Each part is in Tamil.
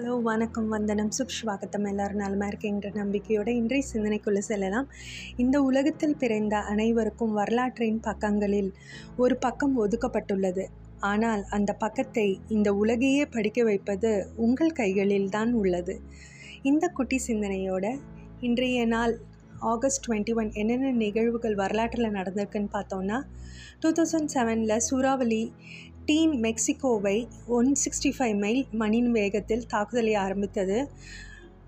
ஹலோ வணக்கம் வந்தனம். சுப்ஸ்வாகத்தம். எல்லோரும் நலமாக இருக்கீங்கிற நம்பிக்கையோட இன்றைய சிந்தனைக்குள்ளே செல்லலாம். இந்த உலகத்தில் பிறந்த அனைவருக்கும் வரலாற்றின் பக்கங்களில் ஒரு பக்கம் ஒதுக்கப்பட்டுள்ளது. ஆனால் அந்த பக்கத்தை இந்த உலகையே படிக்க வைப்பது உங்கள் கைகளில் தான் உள்ளது. இந்த குட்டி சிந்தனையோட இன்றைய நாள் ஆகஸ்ட் டுவெண்ட்டி ஒன் என்னென்ன நிகழ்வுகள் வரலாற்றில் நடந்திருக்குன்னு பார்த்தோன்னா டூ தௌசண்ட் செவனில் சூறாவளி டீம் மெக்சிகோவை ஒன் சிக்ஸ்டி ஃபைவ் மைல் மணி வேகத்தில் தாக்குதலை ஆரம்பித்தது.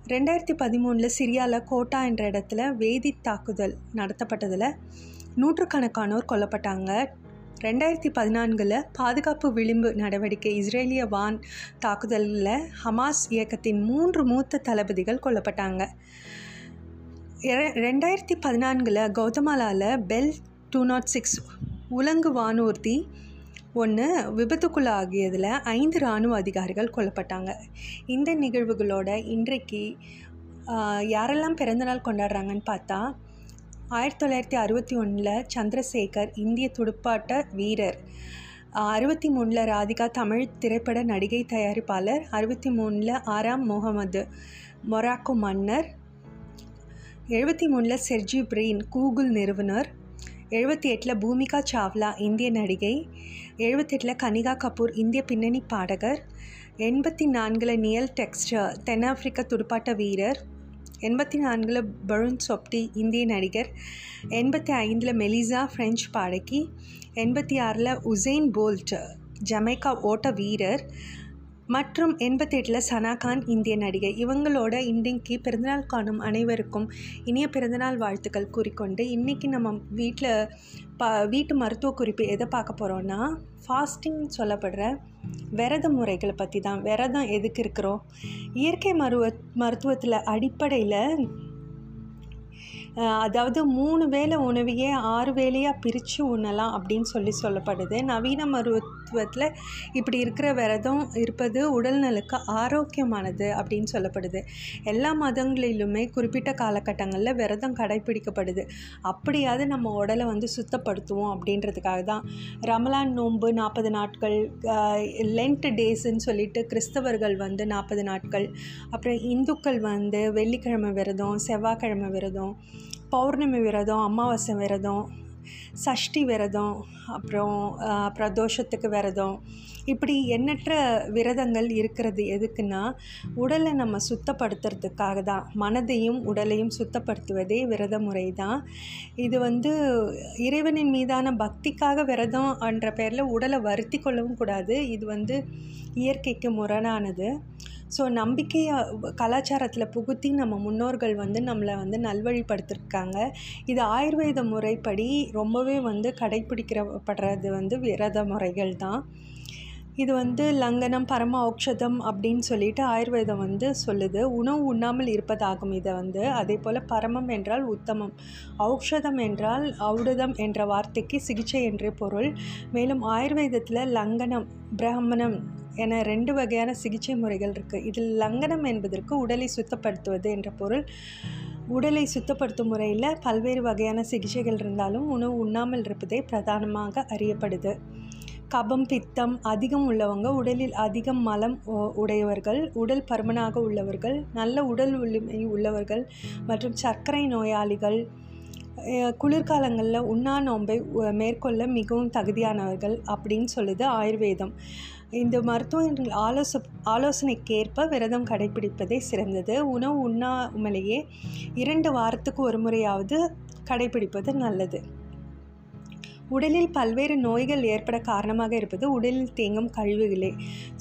ரெண்டாயிரத்தி பதிமூணில் சிரியாவில் கோட்டா என்ற இடத்துல வேதி தாக்குதல் நடத்தப்பட்டதில் நூற்றுக்கணக்கானோர் கொல்லப்பட்டாங்க. ரெண்டாயிரத்தி பதினான்கில் பாதுகாப்பு விளிம்பு நடவடிக்கை இஸ்ரேலிய வான் தாக்குதலில் ஹமாஸ் இயக்கத்தின் மூன்று மூத்த தளபதிகள் கொல்லப்பட்டாங்க. ரெண்டாயிரத்தி பதினான்கில் கௌதமாலாவில் பெல் டூ நாட் சிக்ஸ் உலங்கு வானூர்தி ஒன்று விபத்துக்குள்ளாகியதில் ஐந்து இராணுவ அதிகாரிகள் கொல்லப்பட்டாங்க. இந்த நிகழ்வுகளோட இன்றைக்கு யாரெல்லாம் பிறந்தநாள் கொண்டாடுறாங்கன்னு பார்த்தா ஆயிரத்தி தொள்ளாயிரத்தி அறுபத்தி ஒன்றில் சந்திரசேகர் இந்திய துடுப்பாட்ட வீரர். அறுபத்தி மூணில் ராதிகா தமிழ் திரைப்பட நடிகை தயாரிப்பாளர் அறுபத்தி மூணில் ஆராம் முகமது மொராக்கோ மன்னர் எழுபத்தி மூணில் செர்ஜி பிரெயின் கூகுள் நிறுவனர் எழுபத்தி எட்டில் பூமிகா சாவ்லா இந்திய நடிகை. எழுபத்தெட்டில் கனிகா கபூர் இந்திய பின்னணி பாடகர். எண்பத்தி நான்கில் நியல் டெக்ஸ்டர் தென்னாப்பிரிக்க துடுப்பாட்ட வீரர். எண்பத்தி நான்கில் பருண் சொப்டி இந்திய நடிகர். எண்பத்தி ஐந்தில் மெலிசா ஃப்ரெஞ்ச் பாடகி. எண்பத்தி ஆறில் உசைன் போல்ட் ஜமைக்கா ஓட்ட வீரர். மற்றும் எண்பத்தெட்டில் சனாகான் இந்திய நடிகை. இவங்களோட இன்றைக்கு பிறந்தநாள் காணும் அனைவருக்கும் இனிய பிறந்தநாள் வாழ்த்துக்கள் கூறிக்கொண்டு இன்றைக்கி நம்ம வீட்டில் ப வீட்டு மருத்துவ குறிப்பு எதை பார்க்க போகிறோன்னா ஃபாஸ்டிங் சொல்லப்படுற விரத முறைகளை பற்றி தான் விரதம் எதுக்கு இருக்கிறோம்? இயற்கை மருவ மருத்துவத்தில் அடிப்படையில் அதாவது மூணு வேளை உணவையே ஆறு வேளையாக பிரித்து உண்ணலாம் அப்படின்னு சொல்லி சொல்லப்படுது. நவீன மருத்துவத்தில் இப்படி இருக்கிற விரதம் இருப்பது உடல்நலுக்கு ஆரோக்கியமானது அப்படின்னு சொல்லப்படுது. எல்லா மதங்களிலுமே குறிப்பிட்ட காலகட்டங்களில் விரதம் கடைபிடிக்கப்படுது. அப்படியாவது நம்ம உடலை வந்து சுத்தப்படுத்துவோம் அப்படின்றதுக்காக தான். ரமலான் நோன்பு நாற்பது நாட்கள் லென்ட் டேஸ்ன்னு சொல்லிட்டு கிறிஸ்தவர்கள் வந்து நாற்பது நாட்கள் அப்புறம் இந்துக்கள் வந்து வெள்ளிக்கிழமை விரதம் செவ்வாய்க்கிழமை விரதம் பௌர்ணமி விரதம் அமாவாசை விரதம் சஷ்டி விரதம் அப்புறம் பிரதோஷத்துக்கு விரதம். இப்படி எண்ணற்ற விரதங்கள் இருக்கிறது எதுக்குன்னா உடலை நம்ம சுத்தப்படுத்துறதுக்காக தான். மனதையும் உடலையும் சுத்தப்படுத்துவதே விரத முறை தான். இது வந்து இறைவனின் மீதான பக்திக்காக விரதம் என்ற பேரில் உடலை வருத்தி கொள்ளவும் கூடாது. இது வந்து இயற்கைக்கு முரணானது. ஸோ நம்பிக்கையை கலாச்சாரத்தில் புகுத்தி நம்ம முன்னோர்கள் வந்து நம்மளை வந்து நல்வழிப்படுத்திருக்காங்க. இது ஆயுர்வேத முறைப்படி ரொம்பவே வந்து கடைப்பிடிக்கிறப்படுறது வந்து விரத முறைகள் தான். இது வந்து லங்கனம் பரம ஔஷதம் அப்படின்னு சொல்லிட்டு ஆயுர்வேதம் வந்து சொல்லுது. உணவு உண்ணாமல் இருப்பதாகும் இதை வந்து. அதே போல் பரமம் என்றால் உத்தமம். ஔஷதம் என்றால் ஔடதம் என்ற வார்த்தைக்கு சிகிச்சை என்ற பொருள். மேலும் ஆயுர்வேதத்தில் லங்கனம் பிராமணம் என ரெண்டு வகையான சிகிச்சை முறைகள் இருக்குது இதில் லங்கனம் என்பதற்கு உடலை சுத்தப்படுத்துவது என்ற பொருள். உடலை சுத்தப்படுத்தும் முறையில் பல்வேறு வகையான சிகிச்சைகள் இருந்தாலும் உணவு உண்ணாமல் இருப்பதே பிரதானமாக அறியப்படுது. கபம் பித்தம் அதிகம் உள்ளவங்க உடலில் அதிகம் மலம் உடையவர்கள் உடல் பருமனாக உள்ளவர்கள் நல்ல உடல் உள்ளுமை உள்ளவர்கள் மற்றும் சர்க்கரை நோயாளிகள் குளிர்காலங்களில் உண்ணா நோன்பை மேற்கொள்ள மிகவும் தகுதியானவர்கள் அப்படின்னு சொல்லுது ஆயுர்வேதம். இந்த மருத்துவர்கள் ஆலோச ஆலோசனைக்கேற்ப விரதம் கடைபிடிப்பதே சிறந்தது. உணவு உண்ணாமலேயே இரண்டு வாரத்துக்கு ஒரு முறையாவது கடைபிடிப்பது நல்லது. உடலில் பல்வேறு நோய்கள் ஏற்பட காரணமாக இருப்பது உடலில் தேங்கும் கழிவுகளே.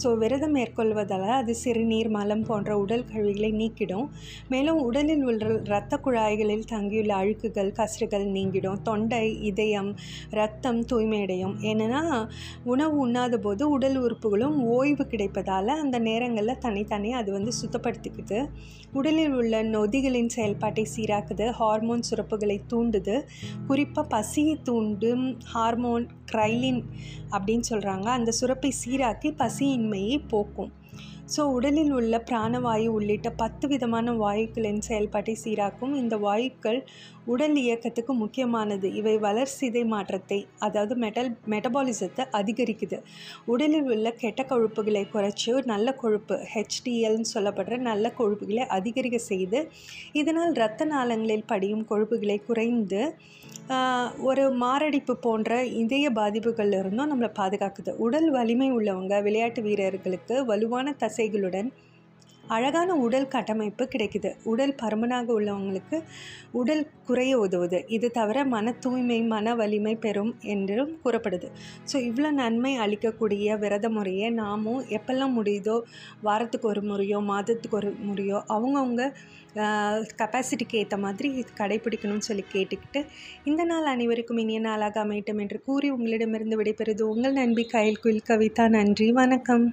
ஸோ விரதம் மேற்கொள்வதால் அது சிறுநீர் மலம் போன்ற உடல் கழிவுகளை நீக்கிடும். மேலும் உடலில் உள்ள இரத்த குழாய்களில் தங்கியுள்ள அழுக்குகள் கசறுகள் நீங்கிடும். தொண்டை இதயம் ரத்தம் தூய்மையடையும். ஏன்னா உணவு உண்ணாத போது உடல் உறுப்புகளும் ஓய்வு கிடைப்பதால் அந்த நேரங்களில் தனித்தனி அது வந்து சுத்தப்படுத்திக்குது. உடலில் உள்ள நொதிகளின் செயல்பாட்டை சீராக்குது ஹார்மோன் சுரப்புகளை தூண்டுது. குறிப்பாக பசியை தூண்டும் ஹார்மோன் கிரைலின் அப்படின்னு சொல்கிறாங்க அந்த சுரப்பை சீராக்கி பசியின்மையை போக்கும். ஸோ உடலில் உள்ள பிராணவாயு உள்ளிட்ட பத்து விதமான வாயுக்களின் செயல்பாட்டை சீராக்கும் இந்த வாயுக்கள் உடல் இயக்கத்துக்கு முக்கியமானது. இவை வளர்சிதை மாற்றத்தை அதாவது மெட்டல் மெட்டபாலிசத்தை அதிகரிக்குது. உடலில் உள்ள கெட்ட கொழுப்புகளை குறைச்சி நல்ல கொழுப்பு ஹெச்டிஎல்னு சொல்லப்படுற நல்ல கொழுப்புகளை அதிகரிக்க செய்து இதனால் இரத்த நாளங்களில் படியும் கொழுப்புகளை குறைந்து ஒரு மாரடைப்பு போன்ற இதய பாதிப்புகள் இருந்தும் நம்மளை பாதுகாக்குது. உடல் வலிமை உள்ளவங்க விளையாட்டு வீரர்களுக்கு வலுவான தசைகளுடன் அழகான உடல் கட்டமைப்பு கிடைக்குது. உடல் பருமனாக உள்ளவங்களுக்கு உடல் குறைய உதவுது. இது தவிர மன தூய்மை மன வலிமை பெறும் என்றும் கூறப்படுது. ஸோ இவ்வளோ நன்மை அளிக்கக்கூடிய விரத முறையை நாமும் எப்பெல்லாம் முடியுதோ வாரத்துக்கு ஒரு முறையோ மாதத்துக்கு ஒரு முறையோ அவங்கவுங்க கெப்பாசிட்டிக்கு ஏற்ற மாதிரி கடைப்பிடிக்கணும்னு சொல்லி கேட்டுக்கிட்டு இந்த நாள் அனைவருக்கும் இனிய நாளாக அமையட்டும் என்று கூறி உங்களிடமிருந்து விடைபெறுது உங்கள் நண்பி கயல் குயில் கவிதா. நன்றி வணக்கம்.